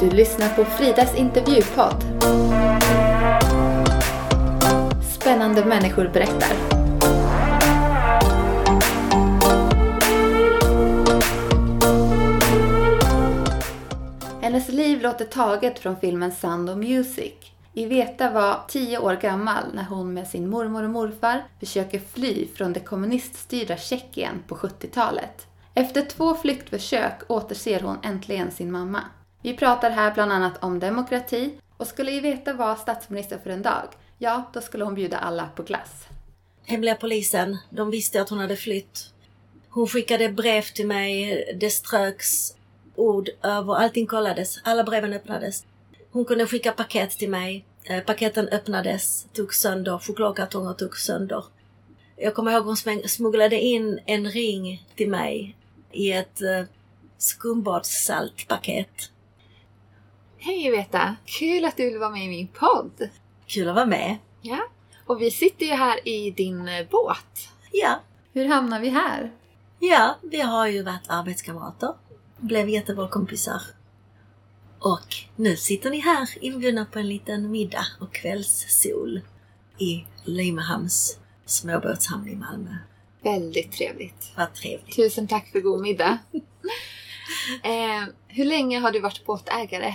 Du lyssnar på Fridas intervjupodd. Spännande människor berättar. Hennes liv låter taget från filmen Sound of Music. Iveta var tio år gammal när hon med sin mormor och morfar försöker fly från det kommuniststyrda Tjeckien på 70-talet. Efter två flyktförsök återser hon äntligen sin mamma. Vi pratar här bland annat om demokrati och skulle Iveta vara statsminister för en dag, ja, då skulle hon bjuda alla på glass. Hemliga polisen, de visste att hon hade flytt. Hon skickade brev till mig, det ströks ord över, allting kollades, alla breven öppnades. Hon kunde skicka paket till mig. Eh, paketen öppnades, tog sönder, chokladkartonger tog sönder. Jag kommer ihåg hon smugglade in en ring till mig i ett eh, skumbadssaltpaket. Hej Veta! Kul att du vill vara med i min podd! Kul att vara med! Ja, och vi sitter ju här i din eh, båt. Ja. Hur hamnar vi här? Ja, vi har ju varit arbetskamrater. Blev jättebra kompisar. Och nu sitter ni här inbjudna på en liten middag och kvällssol i Limehamns småbåtshamn i Malmö. Väldigt trevligt. Vad trevligt. Tusen tack för god middag. eh, hur länge har du varit båtägare?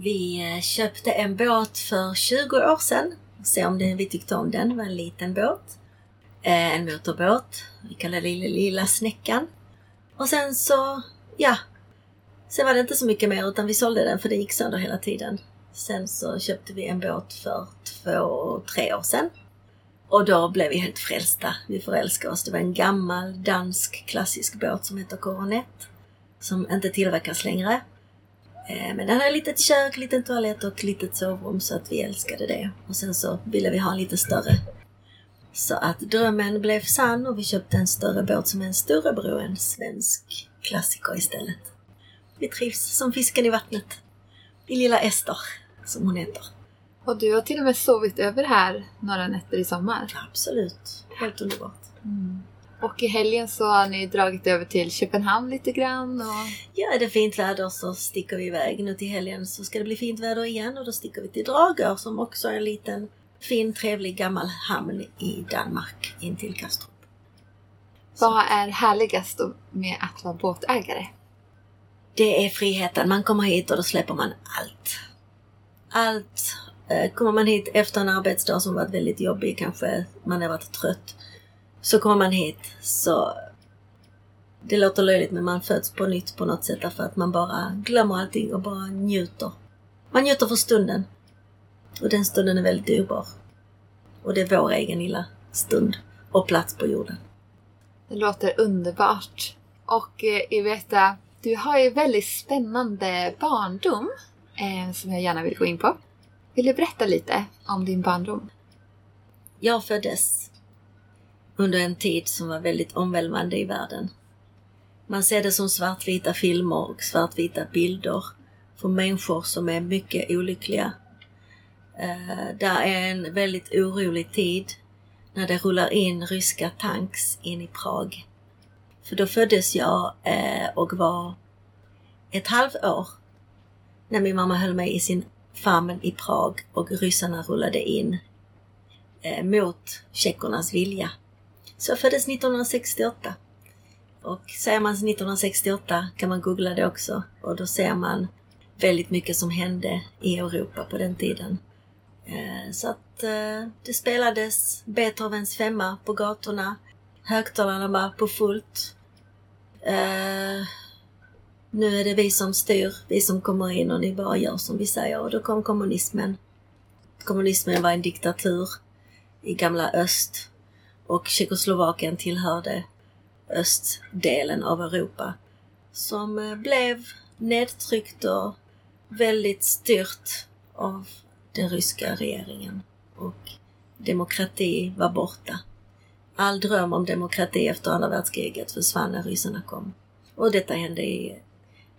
Vi eh, köpte en båt för 20 år sedan. Se om det, vi tyckte om den. Det var en liten båt. Eh, en motorbåt. Vi kallade det lilla, lilla snäckan. Och sen så, ja. Sen var det inte så mycket mer utan vi sålde den för det gick sönder hela tiden. Sen så köpte vi en båt för två, tre år sedan. Och då blev vi helt frälsta. Vi förälskade oss. Det var en gammal dansk klassisk båt som heter Coronet. Som inte tillverkas längre. Eh, men den hade litet kök, liten toalett och litet sovrum så att vi älskade det. Och sen så ville vi ha en lite större. Så att drömmen blev sann och vi köpte en större båt som är en storebror, en svensk klassiker istället. Vi trivs som fisken i vattnet. I lilla Ester, som hon heter. Och du har till och med sovit över här några nätter i sommar. Absolut. Helt underbart. Mm. Och i helgen så har ni dragit över till Köpenhamn lite grann. Och... Ja, är det fint väder så sticker vi iväg. Nu till helgen så ska det bli fint väder igen och då sticker vi till Dragör som också är en liten fin trevlig gammal hamn i Danmark intill Kastrup. Vad är härligast med att vara båtägare? Det är friheten. Man kommer hit och då släpper man allt. Allt Eh, kommer man hit efter en arbetsdag som varit väldigt jobbig, kanske man har varit trött, så kommer man hit så det låter löjligt men man föds på nytt på något sätt därför att man bara glömmer allting och bara njuter. Man njuter för stunden. Och den stunden är väldigt dyrbar. Och det är vår egen lilla stund och plats på jorden. Det låter underbart. Och eh, Iveta, du har ju väldigt spännande barndom eh, som jag gärna vill gå in på. Vill du berätta lite om din barndom? Jag föddes under en tid som var väldigt omvälvande i världen. Man ser det som svartvita filmer och svartvita bilder för människor som är mycket olyckliga. Det där är en väldigt orolig tid när det rullar in ryska tanks in i Prag. För då föddes jag eh, och var ett halvår när min mamma höll mig i sin famn i Prag och ryssarna rullade in eh, mot tjeckernas vilja. Så jag föddes 1968. Och säger man 1968 kan man googla det också och då ser man väldigt mycket som hände i Europa på den tiden. Eh, så att eh, det spelades Beethovens femma på gatorna. Högtalarna var på fullt. Eh, nu är det vi som styr, vi som kommer in och ni bara gör som vi säger. Och då kom kommunismen. Kommunismen var en diktatur i gamla öst och Tjeckoslovakien tillhörde östdelen av Europa som eh, blev nedtryckt och väldigt styrt av den ryska regeringen. Och demokrati var borta. All dröm om demokrati efter andra världskriget försvann när ryssarna kom. Och detta hände i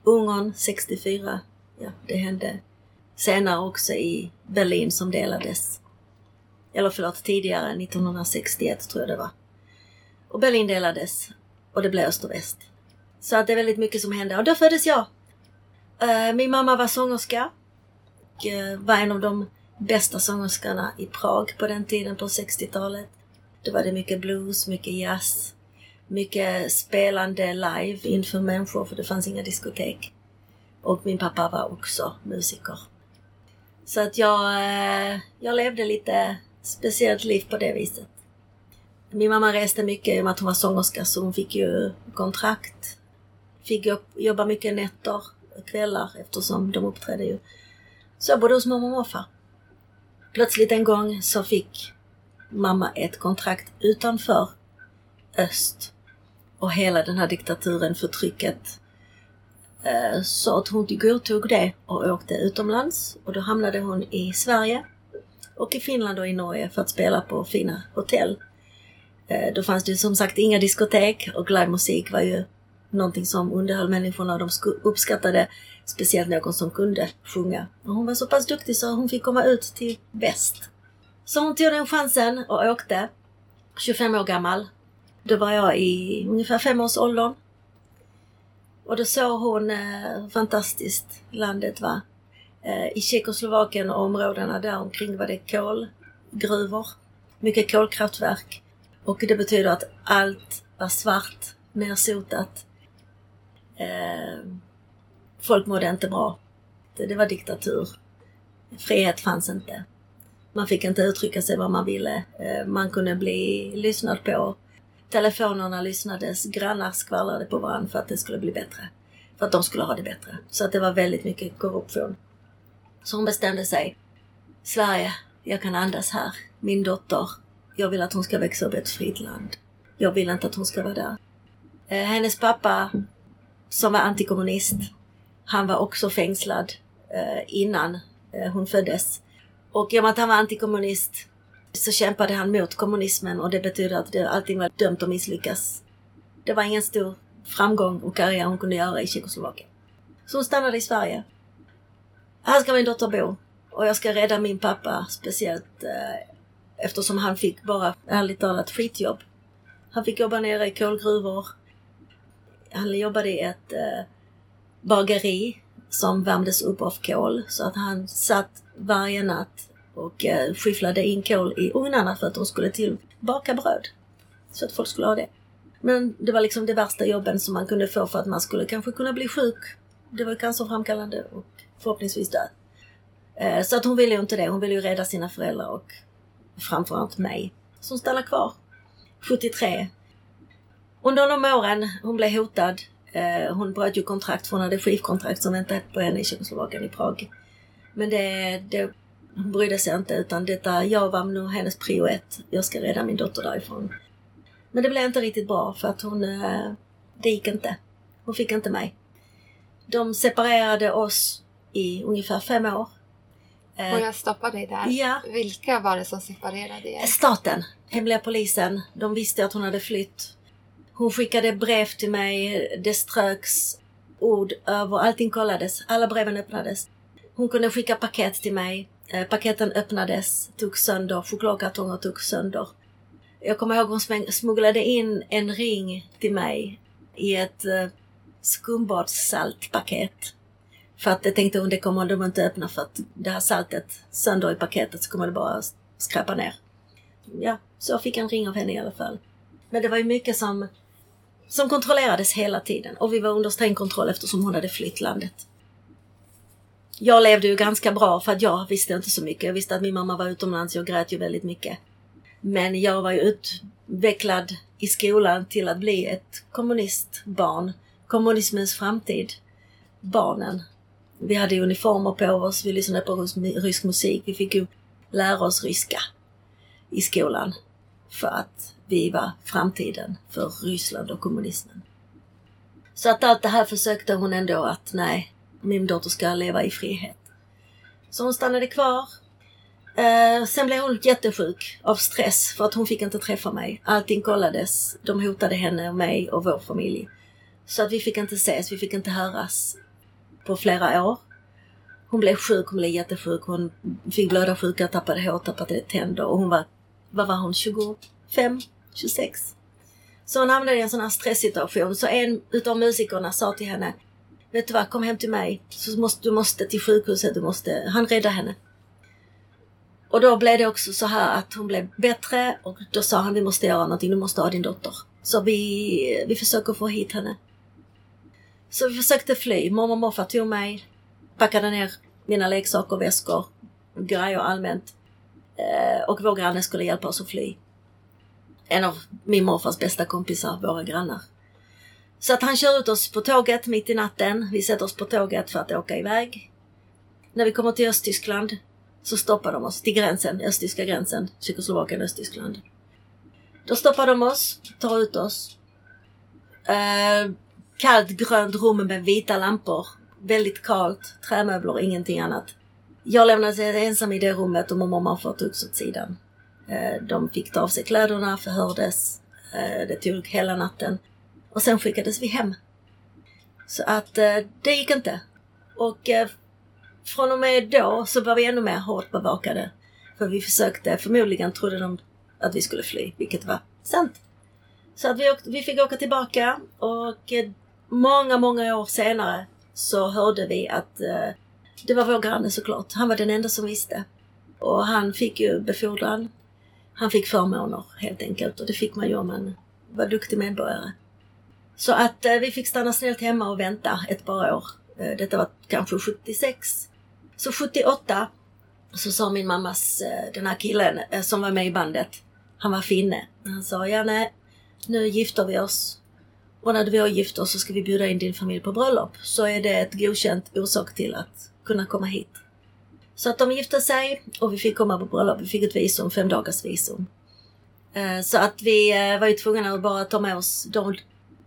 Ungern 64. Ja, det hände senare också i Berlin som delades. Eller förlåt, tidigare 1961 tror jag det var. Och Berlin delades och det blev öst och väst. Så att det är väldigt mycket som hände och då föddes jag. Eh, min mamma var sångerska och eh, var en av de bästa sångerskorna i Prag på den tiden på 60-talet. Då var det mycket blues, mycket jazz, mycket spelande live inför människor för det fanns inga diskotek. Och min pappa var också musiker. Så att jag, eh, jag levde lite speciellt liv på det viset. Min mamma reste mycket i och med att hon var sångerska så hon fick ju kontrakt. Fick jobba mycket nätter och kvällar eftersom de uppträdde ju. Så jag bodde hos mamma och morfar. Plötsligt en gång så fick mamma ett kontrakt utanför öst. Och hela den här diktaturen, förtrycket. Eh, så att hon godtog det och åkte utomlands. Och då hamnade hon i Sverige och i Finland och i Norge för att spela på fina hotell. Eh, då fanns det som sagt inga diskotek och livemusik var ju någonting som underhöll människorna och de uppskattade speciellt någon som kunde sjunga. Och hon var så pass duktig så hon fick komma ut till väst. Så hon tog den chansen och åkte. 25 år gammal. Då var jag i ungefär fem års åldern. Och då såg hon eh, hur fantastiskt landet var. Eh, I Tjeckoslovakien och områdena där omkring var det kolgruvor. Mycket kolkraftverk. Och det betyder att allt var svart, nersotat. Eh, folk mådde inte bra. Det, var diktatur. Frihet fanns inte. Man fick inte uttrycka sig vad man ville. Eh, man kunde bli lyssnad på. Telefonerna lyssnades, grannar skvallrade på varandra för att det skulle bli bättre. För att de skulle ha det bättre. Så att det var väldigt mycket korruption. Så hon bestämde sig. Sverige, jag kan andas här. Min dotter, jag vill att hon ska växa upp i ett fritt land. Jag vill inte att hon ska vara där. Eh, hennes pappa, som var antikommunist, han var också fängslad eh, innan eh, hon föddes. Och i och med att han var antikommunist så kämpade han mot kommunismen och det betyder att det, allting var dömt att misslyckas. Det var ingen stor framgång och karriär hon kunde göra i Tjeckoslovakien. Så hon stannade i Sverige. Här ska min dotter bo och jag ska rädda min pappa speciellt eh, eftersom han fick bara ärligt talat skitjobb. Han fick jobba nere i kolgruvor. Han jobbade i ett eh, bageri som värmdes upp av kol så att han satt varje natt och eh, skyfflade in kol i ugnarna för att de skulle tillbaka bröd. Så att folk skulle ha det. Men det var liksom det värsta jobben som man kunde få för att man skulle kanske kunna bli sjuk. Det var cancerframkallande och förhoppningsvis dö. Eh, så att hon ville ju inte det. Hon ville ju rädda sina föräldrar och framförallt mig. Så hon stannade kvar. 73. Under de åren hon blev hotad eh, hon bröt ju kontrakt för hon hade skivkontrakt som väntade på henne i Tjeckoslovakien i Prag. Men det, det, hon brydde sig inte utan detta, jag var nog hennes prio ett. Jag ska rädda min dotter därifrån. Men det blev inte riktigt bra för att hon, eh, det gick inte. Hon fick inte mig. De separerade oss i ungefär fem år. Eh, Får jag stoppa dig där? Ja. Vilka var det som separerade er? Staten, hemliga polisen. De visste att hon hade flytt hon skickade brev till mig, det ströks ord över, allting kollades, alla breven öppnades. Hon kunde skicka paket till mig. Eh, paketen öppnades, tog sönder, chokladkartonger tog sönder. Jag kommer ihåg hon smugglade in en ring till mig i ett eh, skumbadssaltpaket. För att jag tänkte hon, det kommer de inte öppna för att det här saltet sönder i paketet så kommer det bara skräpa ner. Ja, så jag fick en ring av henne i alla fall. Men det var ju mycket som som kontrollerades hela tiden och vi var under sträng kontroll eftersom hon hade flytt landet. Jag levde ju ganska bra för att jag visste inte så mycket. Jag visste att min mamma var utomlands, jag grät ju väldigt mycket. Men jag var ju utvecklad i skolan till att bli ett kommunistbarn. Kommunismens framtid. Barnen. Vi hade uniformer på oss, vi lyssnade på rysk musik, vi fick ju lära oss ryska i skolan. För att vi var framtiden för Ryssland och kommunismen. Så att allt det här försökte hon ändå att nej, min dotter ska leva i frihet. Så hon stannade kvar. Eh, sen blev hon jättesjuk av stress för att hon fick inte träffa mig. Allting kollades. De hotade henne och mig och vår familj. Så att vi fick inte ses, vi fick inte höras på flera år. Hon blev sjuk, hon blev jättesjuk. Hon fick blöda sjuka, tappade hår, tappade tänder och hon var, vad var hon, 25? 26. Så hon hamnade i en sån här stresssituation. Så en utav musikerna sa till henne, vet du vad, kom hem till mig. Så måste, du måste till sjukhuset, du måste, han räddade henne. Och då blev det också så här att hon blev bättre och då sa han vi måste göra någonting, du måste ha din dotter. Så vi, vi försöker få hit henne. Så vi försökte fly. Mormor och morfar tog mig, packade ner mina leksaker, väskor, grejer allmänt. Eh, och vår granne skulle hjälpa oss att fly. En av min morfars bästa kompisar, våra grannar. Så att han kör ut oss på tåget mitt i natten. Vi sätter oss på tåget för att åka iväg. När vi kommer till Östtyskland så stoppar de oss till gränsen, östtyska gränsen, Tjeckoslovakien, Östtyskland. Då stoppar de oss, tar ut oss. Eh, kallt grönt rum med vita lampor. Väldigt kallt, trämöbler, ingenting annat. Jag lämnades ensam i det rummet och mormor och morfar togs åt sidan. Eh, de fick ta av sig kläderna, förhördes. Eh, det tog hela natten. Och sen skickades vi hem. Så att eh, det gick inte. Och från och med då så var vi ännu mer hårt bevakade. För vi försökte, förmodligen trodde de att vi skulle fly, vilket var sant. Så att vi, åkte, vi fick åka tillbaka och många, många år senare så hörde vi att eh, det var vår granne såklart. Han var den enda som visste. Och han fick ju befordran. Han fick förmåner helt enkelt och det fick man ju om man var duktig medborgare. Så att eh, vi fick stanna snällt hemma och vänta ett par år. Eh, detta var kanske 76. Så 78 så sa min mammas, eh, den här killen eh, som var med i bandet, han var finne. Han sa, ja nej, nu gifter vi oss. Och när vi har gift oss så ska vi bjuda in din familj på bröllop. Så är det ett godkänt orsak till att kunna komma hit. Så att de gifte sig och vi fick komma på bröllop. Vi fick ett visum, fem dagars visum. Eh, så att vi eh, var ju tvungna att bara ta med oss de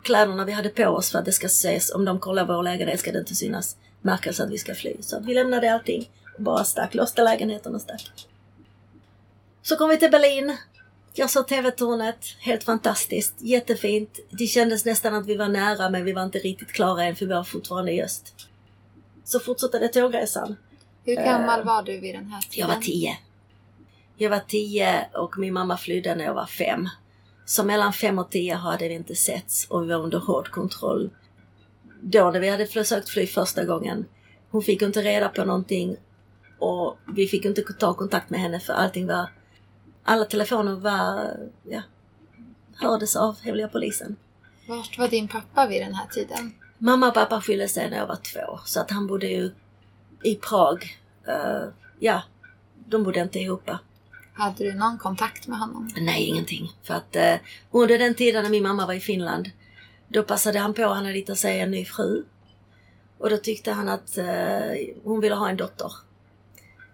kläderna vi hade på oss för att det ska ses. Om de kollar vår lägenhet ska det inte synas märkas att vi ska fly. Så att vi lämnade allting och bara stack, låste lägenheten och stack. Så kom vi till Berlin. Jag såg TV-tornet, helt fantastiskt, jättefint. Det kändes nästan att vi var nära men vi var inte riktigt klara än för vi var fortfarande i öst. Så fortsatte det tågresan. Hur gammal uh, var du vid den här tiden? Jag var tio. Jag var tio och min mamma flydde när jag var fem. Så mellan fem och tio hade vi inte setts och vi var under hård kontroll. Då när vi hade försökt fly första gången, hon fick inte reda på någonting och vi fick inte ta kontakt med henne för allting var... Alla telefoner var... Ja, hördes av hemliga polisen. Vart var din pappa vid den här tiden? Mamma och pappa skilde sig när jag var två så att han bodde ju i Prag. Uh, ja, de bodde inte ihop. Hade du någon kontakt med honom? Nej, ingenting. För att eh, under den tiden när min mamma var i Finland, då passade han på, han hade hittat sig en ny fru. Och då tyckte han att eh, hon ville ha en dotter.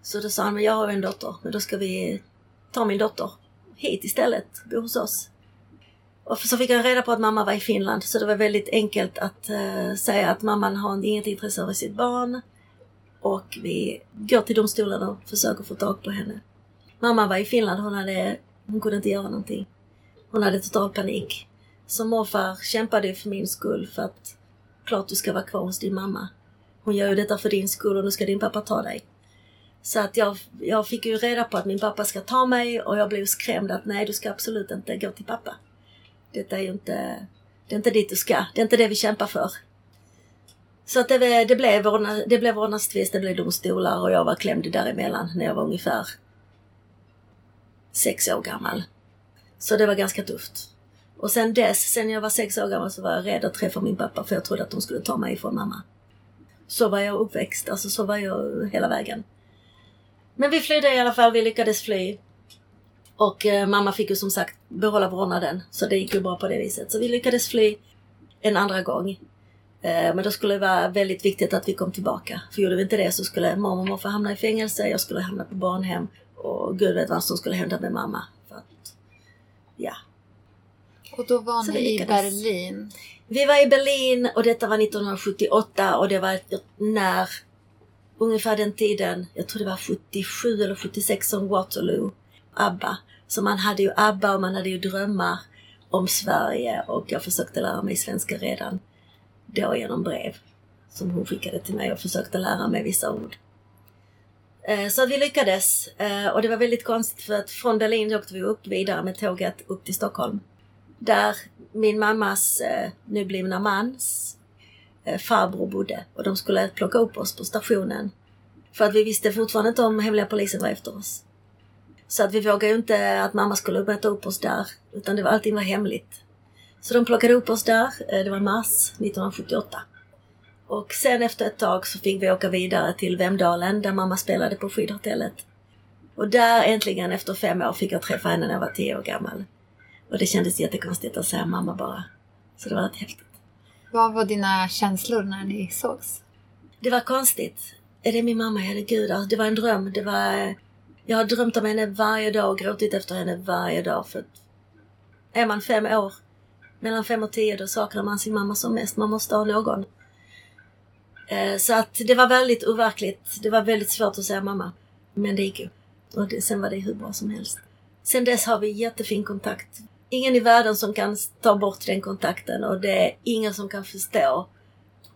Så då sa han, men jag har en dotter, men då ska vi ta min dotter hit istället, bo hos oss. Och så fick jag reda på att mamma var i Finland, så det var väldigt enkelt att uh, säga att mamman har inget intresse av sitt barn. Och vi går till domstolen och försöker få tag på henne. Mamma var i Finland, hon, hade, hon kunde inte göra någonting. Hon hade total panik. Så morfar kämpade för min skull för att klart du ska vara kvar hos din mamma. Hon gör ju detta för din skull och nu ska din pappa ta dig. Så att jag, jag fick ju reda på att min pappa ska ta mig och jag blev skrämd att nej, du ska absolut inte gå till pappa. Detta är ju inte, det är inte dit du ska. Det är inte det vi kämpar för. Så att det, det, blev, det blev vårdnadstvist, det blev domstolar och jag var klämd däremellan när jag var ungefär sex år gammal. Så det var ganska tufft. Och sen dess, sen jag var sex år gammal så var jag rädd att träffa min pappa för jag trodde att de skulle ta mig ifrån mamma. Så var jag uppväxt, alltså så var jag hela vägen. Men vi flydde i alla fall, vi lyckades fly. Och eh, mamma fick ju som sagt behålla vårdnaden, så det gick ju bra på det viset. Så vi lyckades fly en andra gång. Eh, men då skulle det vara väldigt viktigt att vi kom tillbaka. För gjorde vi inte det så skulle mamma och morfar hamna i fängelse, jag skulle hamna på barnhem och gud vet vad som skulle hända med mamma. För att, ja. Och då var så ni i Berlin? Vi var i Berlin och detta var 1978 och det var när ungefär den tiden, jag tror det var 77 eller 76 som Waterloo, ABBA. Så man hade ju ABBA och man hade ju drömmar om Sverige och jag försökte lära mig svenska redan då genom brev som hon skickade till mig och försökte lära mig vissa ord. Eh, så vi lyckades eh, och det var väldigt konstigt för att från Berlin åkte vi upp vidare med tåget upp till Stockholm. Där min mammas eh, nyblivna mans Eh, farbror bodde och de skulle plocka upp oss på stationen. För att vi visste fortfarande inte om hemliga polisen var efter oss. Så att vi vågade ju inte att mamma skulle möta upp oss där, utan det var, allting var hemligt. Så de plockade upp oss där, eh, det var mars 1978. Och sen efter ett tag så fick vi åka vidare till Vemdalen där mamma spelade på skidhotellet. Och där äntligen efter fem år fick jag träffa henne när jag var tio år gammal. Och det kändes jättekonstigt att säga mamma bara. Så det var rätt häftigt. Vad var dina känslor när ni sågs? Det var konstigt. Är det min mamma? Herregud, det var en dröm. Det var... Eh, jag har drömt om henne varje dag och gråtit efter henne varje dag. För att är man fem år, mellan fem och tio, då saknar man sin mamma som mest. Man måste ha någon. Eh, så att det var väldigt overkligt. Det var väldigt svårt att säga mamma. Men det gick ju. Och det, sen var det hur bra som helst. Sen dess har vi jättefin kontakt. Ingen i världen som kan ta bort den kontakten och det är ingen som kan förstå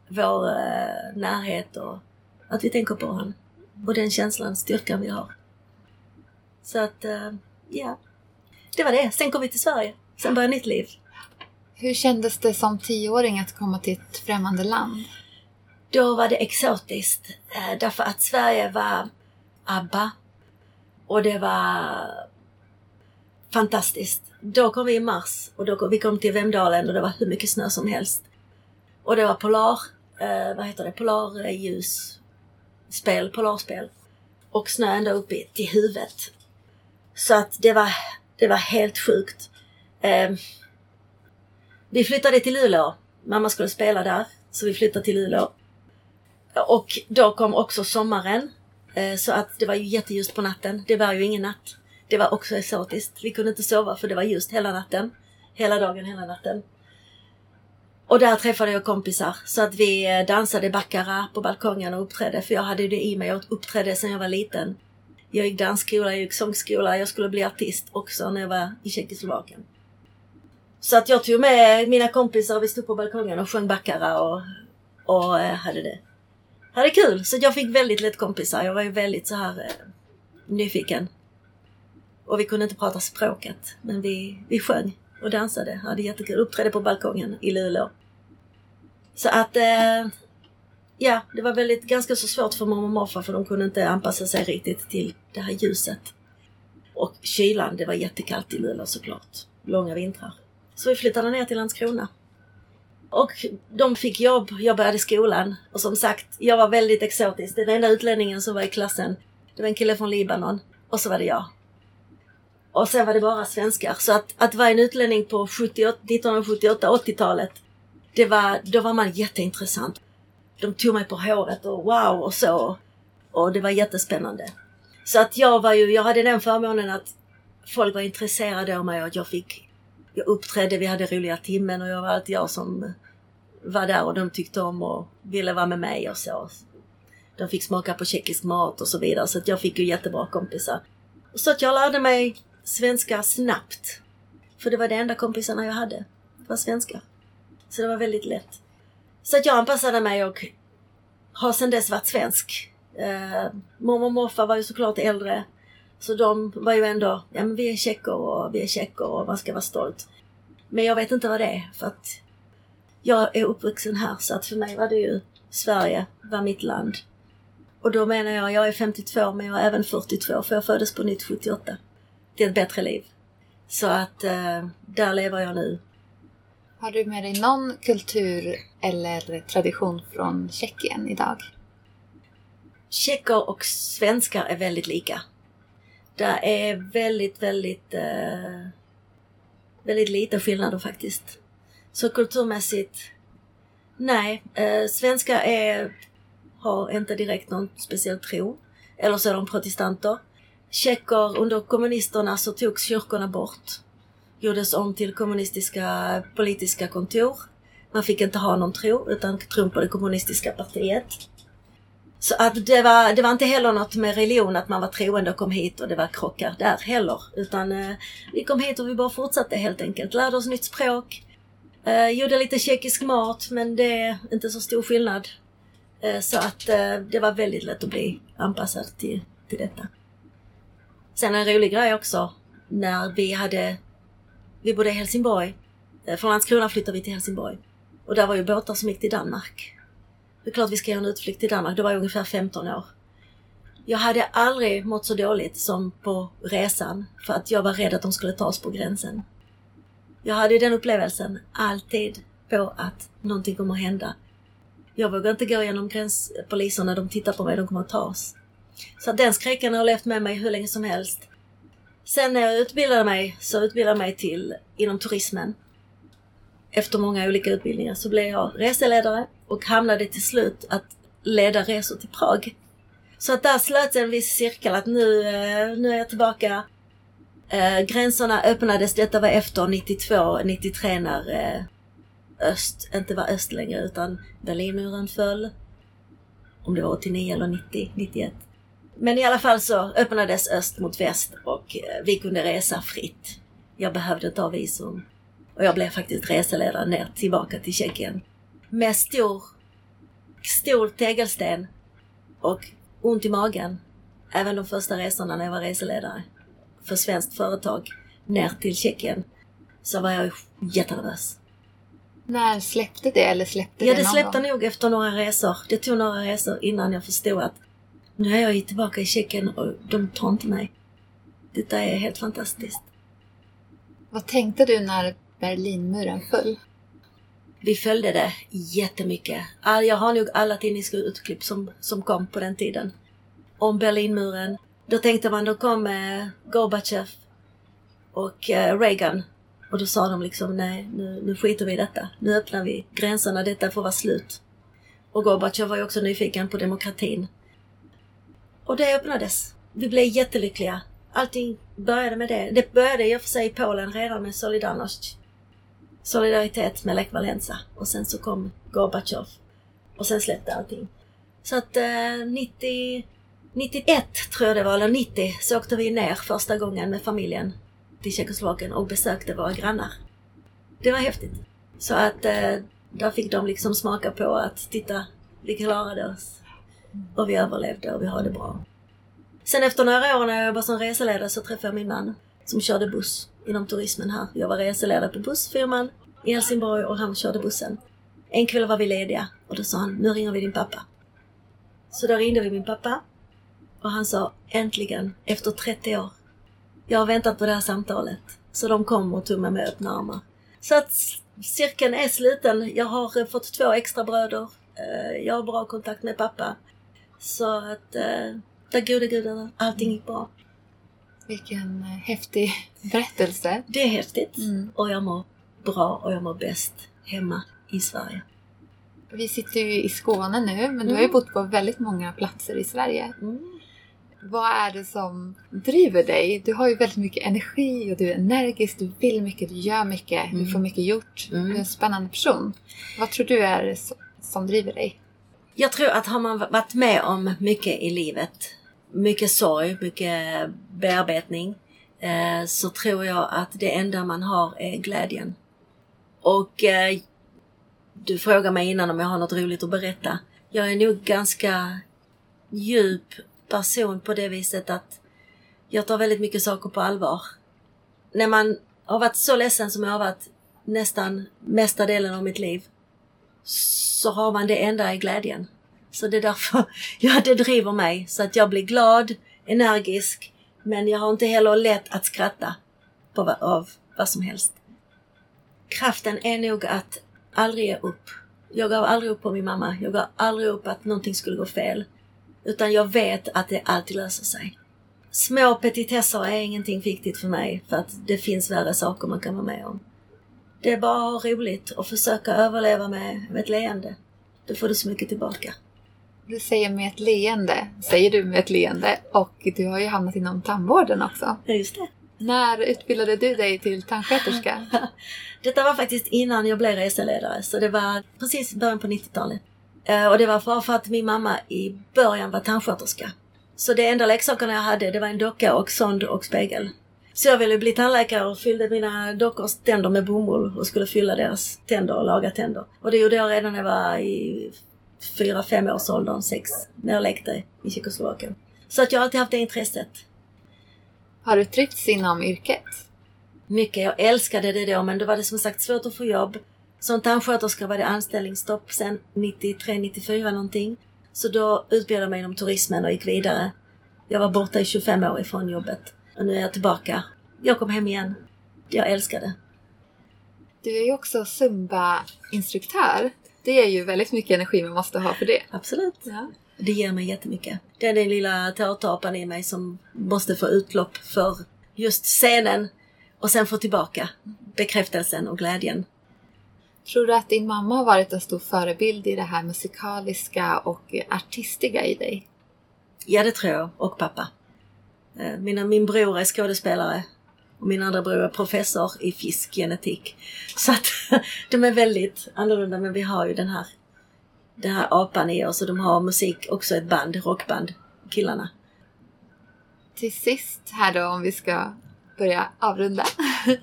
vår eh, närhet och att vi tänker på honom. Och den känslan, styrkan vi har. Så att, eh, ja. Det var det. Sen kom vi till Sverige. Sen började nytt liv. Hur kändes det som tioåring att komma till ett främmande land? Då var det exotiskt. Eh, därför att Sverige var ABBA. Och det var fantastiskt. Då kom vi i mars och då kom, vi kom till Vemdalen och det var hur mycket snö som helst. Och det var polar, eh, vad heter det, polarljus, spel, polarspel. Och snö ända upp i, till huvudet. Så att det var, det var helt sjukt. Eh, vi flyttade till Luleå. Mamma skulle spela där, så vi flyttade till Luleå. Och då kom också sommaren. Eh, så att det var ju jätteljust på natten. Det var ju ingen natt. Det var också exotiskt. Vi kunde inte sova för det var ljust hela natten. Hela dagen, hela natten. Och där träffade jag kompisar så att vi eh, dansade baccara på balkongen och uppträdde. För jag hade det i mig. Jag uppträdde sedan jag var liten. Jag gick dansskola, jag gick sångskola, jag skulle bli artist också när jag var i Tjeckoslovakien. Så att jag tog med mina kompisar, vi stod på balkongen och sjöng baccara och, och eh, hade det hade kul. Så jag fick väldigt lätt kompisar. Jag var ju väldigt så här eh, nyfiken. Och vi kunde inte prata språket, men vi, vi sjöng och dansade. Hade jättekul. Uppträdde på balkongen i Luleå. Så att, eh, ja, det var väldigt, ganska så svårt för mamma och morfar för de kunde inte anpassa sig riktigt till det här ljuset. Och kylan, det var jättekallt i Luleå såklart. Långa vintrar. Så vi flyttade ner till Landskrona. Och de fick jobb, jag började skolan. Och som sagt, jag var väldigt exotisk. Den enda utlänningen som var i klassen, det var en kille från Libanon. Och så var det jag. Och sen var det bara svenskar. Så att, att vara en utlänning på 1978-80-talet, det var, då var man jätteintressant. De tog mig på håret och wow och så. Och det var jättespännande. Så att jag var ju, jag hade den förmånen att folk var intresserade av mig och att jag fick, jag uppträdde, vi hade roliga timmen och jag var alltid jag som var där och de tyckte om och ville vara med mig och så. De fick smaka på tjeckisk mat och så vidare så att jag fick ju jättebra kompisar. Så att jag lärde mig svenska snabbt. För det var det enda kompisarna jag hade. Det var svenska. Så det var väldigt lätt. Så att jag anpassade mig och har sedan dess varit svensk. Eh, mormor och morfar var ju såklart äldre. Så de var ju ändå, ja men vi är tjecker och vi är tjecker och man ska vara stolt. Men jag vet inte vad det är för att jag är uppvuxen här så att för mig var det ju Sverige var mitt land. Och då menar jag, jag är 52 men jag är även 42 för jag föddes på nytt 78 till ett bättre liv. Så att eh, där lever jag nu. Har du med dig någon kultur eller tradition från Tjeckien idag? Tjecker och svenskar är väldigt lika. Det är väldigt, väldigt, eh, väldigt lite skillnader faktiskt. Så kulturmässigt, nej. Eh, svenskar är, har inte direkt någon speciell tro. Eller så är de protestanter. Tjecker, under kommunisterna så togs kyrkorna bort. Gjordes om till kommunistiska politiska kontor. Man fick inte ha någon tro utan tron på det kommunistiska partiet. Så att det var, det var inte heller något med religion att man var troende och kom hit och det var krockar där heller. Utan eh, vi kom hit och vi bara fortsatte helt enkelt. Lärde oss nytt språk. Eh, gjorde lite tjeckisk mat men det är inte så stor skillnad. Eh, så att eh, det var väldigt lätt att bli anpassad till, till detta. Sen en rolig grej också, när vi hade, vi bodde i Helsingborg. Eh, från Landskrona flyttade vi till Helsingborg. Och där var ju båtar som gick till Danmark. det är klart vi ska göra en utflykt till Danmark. det var jag ungefär 15 år. Jag hade aldrig mått så dåligt som på resan för att jag var rädd att de skulle ta oss på gränsen. Jag hade den upplevelsen alltid på att någonting kommer att hända. Jag vågar inte gå genom gränspolisen när de tittar på mig, de kommer att ta oss. Så den skräcken har levt med mig hur länge som helst. Sen när jag utbildade mig så utbildade jag mig till inom turismen. Efter många olika utbildningar så blev jag reseledare och hamnade till slut att leda resor till Prag. Så att där slöts en viss cirkel att nu, eh, nu är jag tillbaka. Eh, gränserna öppnades, detta var efter 92, 93 när eh, öst inte var öst längre utan Berlinmuren föll. Om det var 89 eller 90, 91. Men i alla fall så öppnades öst mot väst och eh, vi kunde resa fritt. Jag behövde inte ha visum. Och jag blev faktiskt reseledare ner tillbaka till Tjeckien. Med stor, stor tegelsten och ont i magen. Även de första resorna när jag var reseledare för svenskt företag ner till Tjeckien så var jag jättenervös. När släppte det eller släppte ja, det det släppte gång? nog efter några resor. Det tog några resor innan jag förstod att nu är jag ju tillbaka i Tjeckien och de tar inte mig. Detta är helt fantastiskt. Vad tänkte du när Berlinmuren föll? Vi följde det jättemycket. All- Jag har nog alla tidningsutklipp som, som kom på den tiden. Om Berlinmuren. Då tänkte man, då kom eh, Gorbatjov och eh, Reagan. Och då sa de liksom, nej nu, nu skiter vi i detta. Nu öppnar vi gränserna, detta får vara slut. Och Gorbatjov var ju också nyfiken på demokratin. Och det öppnades. Vi blev jättelyckliga. Allting började med det. Det började i och för sig i Polen redan med Solidarność. Solidaritet med Lech Walesa. Och sen så kom Gorbatjov. Och sen släppte allting. Så att eh, 90, 91 tror jag det var, eller 90, så åkte vi ner första gången med familjen till Tjeckoslovakien och besökte våra grannar. Det var häftigt. Så att eh, där fick de liksom smaka på att titta, vi klarade oss. Och vi överlevde och vi har det bra. Sen efter några år när jag jobbade som reseledare så träffade jag min man som körde buss inom turismen här. Jag var reseledare på bussfirman i Helsingborg och han körde bussen. En kväll var vi lediga och då sa han, nu ringer vi din pappa. Så då ringde vi min pappa och han sa, äntligen, efter 30 år. Jag har väntat på det här samtalet. Så de kom och tog mig med öppna armar. Så att cirkeln är sluten. Jag har eh, fått två extra bröder. Eh, jag har bra kontakt med pappa. Så att, eh, tack gode gudarna, allting gick bra. Vilken eh, häftig berättelse. Det är häftigt. Mm. Och jag mår bra och jag mår bäst hemma i Sverige. Vi sitter ju i Skåne nu, men du har ju Mm. bott på väldigt många platser i Sverige. Mm. Vad är det som driver dig? Du har ju väldigt mycket energi och du är energisk, du vill mycket, du gör mycket, du Mm. får mycket gjort. Mm. Du är en spännande person. Vad tror du är det som driver dig? Jag tror att har man varit med om mycket i livet, mycket sorg, mycket bearbetning, eh, så tror jag att det enda man har är glädjen. Och eh, du frågade mig innan om jag har något roligt att berätta. Jag är nog ganska djup person på det viset att jag tar väldigt mycket saker på allvar. När man har varit så ledsen som jag har varit nästan mesta delen av mitt liv så har man det enda i glädjen. Så det är därför, ja det driver mig. Så att jag blir glad, energisk, men jag har inte heller lätt att skratta på, av vad som helst. Kraften är nog att aldrig ge upp. Jag gav aldrig upp på min mamma. Jag gav aldrig upp att någonting skulle gå fel. Utan jag vet att det alltid löser sig. Små petitesser är ingenting viktigt för mig för att det finns värre saker man kan vara med om. Det är bara att ha roligt och försöka överleva med, med ett leende. Då får du så mycket tillbaka. Du säger med ett leende, säger du med ett leende. Och du har ju hamnat inom tandvården också. Ja, just det. När utbildade du dig till tandsköterska? Detta var faktiskt innan jag blev reseledare, så det var precis i början på 90-talet. Eh, Och det var bara för att min mamma i början var tandsköterska. Så det enda leksakerna jag hade, det var en docka och sond och spegel. Så jag ville bli tandläkare och fyllde mina dockors tänder med bomull och skulle fylla deras tänder och laga tänder. Och det gjorde jag redan när jag var i fyra, fem års åldern, sex, när jag lekte i Tjeckoslovakien. Så att jag har alltid haft det intresset. Har du trivts inom yrket? mycket. Jag älskade det då men då var det som sagt svårt att få jobb. Som tandsköterska var det anställningsstopp sen 93-94 någonting. Så då utbildade jag mig inom turismen och gick vidare. Jag var borta i 25 år ifrån jobbet. Och nu är jag tillbaka. Jag kom hem igen. Jag älskar det. Du är ju också Zumba-instruktör. Det är ju väldigt mycket energi man måste ha för det. Absolut. Ja. Det ger mig jättemycket. Det är den lilla tårtapan i mig som måste få utlopp för just scenen och sen få tillbaka bekräftelsen och glädjen. Tror du att din mamma har varit en stor förebild i det här musikaliska och artistiga i dig? Ja, det tror jag. Och pappa. Eh, Mina, min bror är skådespelare och min andra bror är professor i fiskgenetik. Så att de är väldigt annorlunda men vi har ju den här, den här apan i oss och de har musik, också ett band, rockband, killarna. Till sist här då om vi ska börja avrunda.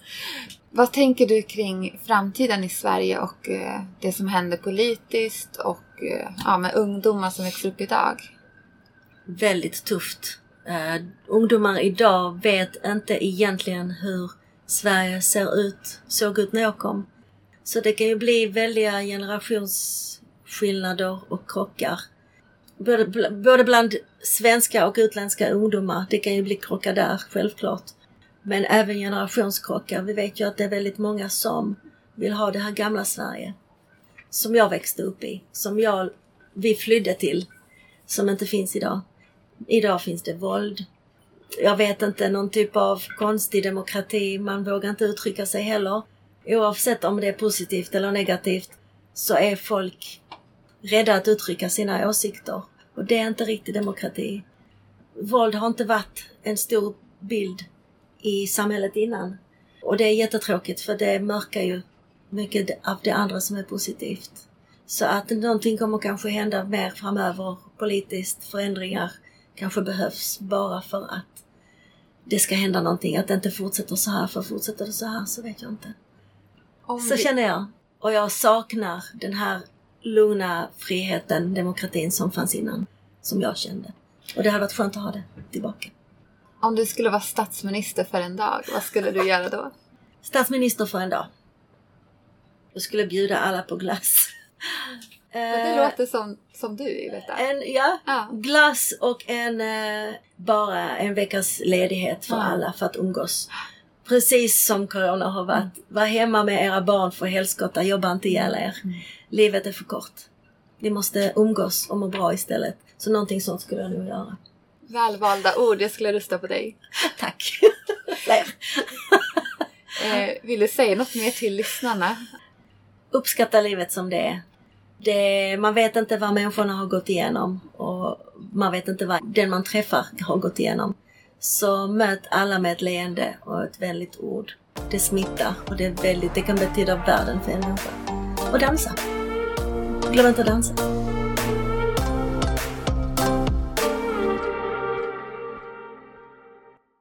Vad tänker du kring framtiden i Sverige och eh, det som händer politiskt och eh, ja, med ungdomar som växer upp idag? väldigt tufft. Uh, ungdomar idag vet inte egentligen hur Sverige ser ut, såg ut när jag kom. Så det kan ju bli väldiga generationsskillnader och krockar. Både, bl- både bland svenska och utländska ungdomar. Det kan ju bli krockar där, självklart. Men även generationskrockar. Vi vet ju att det är väldigt många som vill ha det här gamla Sverige. Som jag växte upp i. Som jag, vi flydde till. Som inte finns idag. Idag finns det våld. Jag vet inte, någon typ av konstig demokrati. Man vågar inte uttrycka sig heller. Oavsett om det är positivt eller negativt så är folk rädda att uttrycka sina åsikter. Och det är inte riktig demokrati. Våld har inte varit en stor bild i samhället innan. Och det är jättetråkigt för det mörkar ju mycket av det andra som är positivt. Så att någonting kommer kanske hända mer framöver politiskt, förändringar kanske behövs bara för att det ska hända någonting. Att det inte fortsätter så här, för fortsätter det så här så vet jag inte. Om Så vi- känner jag. Och jag saknar den här lugna friheten, demokratin som fanns innan. Som jag kände. Och det hade varit skönt att ha det tillbaka. Om du skulle vara statsminister för en dag, vad skulle du göra då? Statsminister för en dag. Jag skulle bjuda alla på glass. Men Det Eh, låter som, som du, Iveta. En, ja, Ja. glass och en eh, bara en veckas ledighet för Ja. alla för att umgås. Precis som corona har varit. Var hemma med era barn för helskotta, jobba inte ihjäl er. Livet är för kort. Ni måste umgås och må bra istället. Så någonting sånt skulle jag nog göra. Välvalda ord, jag skulle rösta på dig. Tack! Eh, vill du säga något mer till lyssnarna? Uppskatta livet som det är. Det, man vet inte vad människorna har gått igenom och man vet inte vad den man träffar har gått igenom. Så möt alla med ett leende och ett vänligt ord. Det smittar och det, är väldigt, det kan betyda världen för en människa. Och dansa. Glöm inte att dansa.